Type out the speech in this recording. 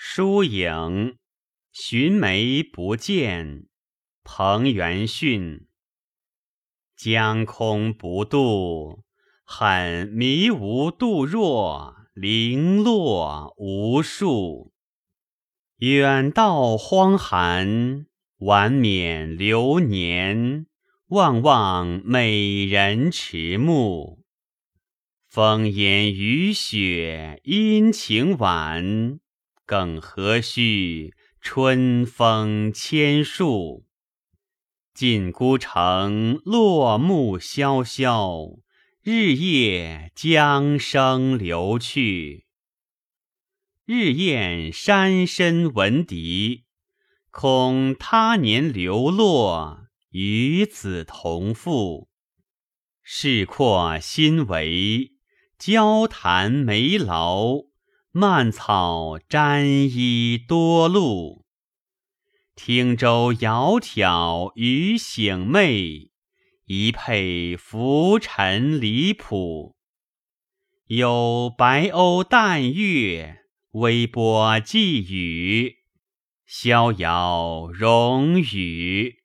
疏影，寻梅不见。彭元逊。江空不渡，恨迷无度若，零落无数。远道荒寒，晚免流年。望望美人迟暮。风烟雨雪阴晴晚，更何须春风千树？晋孤城落木萧萧，日夜江声流去。日宴山深闻笛，恐他年流落，与子同父。事阔心为，交谈眉劳，蔓草沾衣多露。汀州窈窕与醒寐，一佩浮沉离谱。有白鸥淡月，微波寄语，逍遥容语。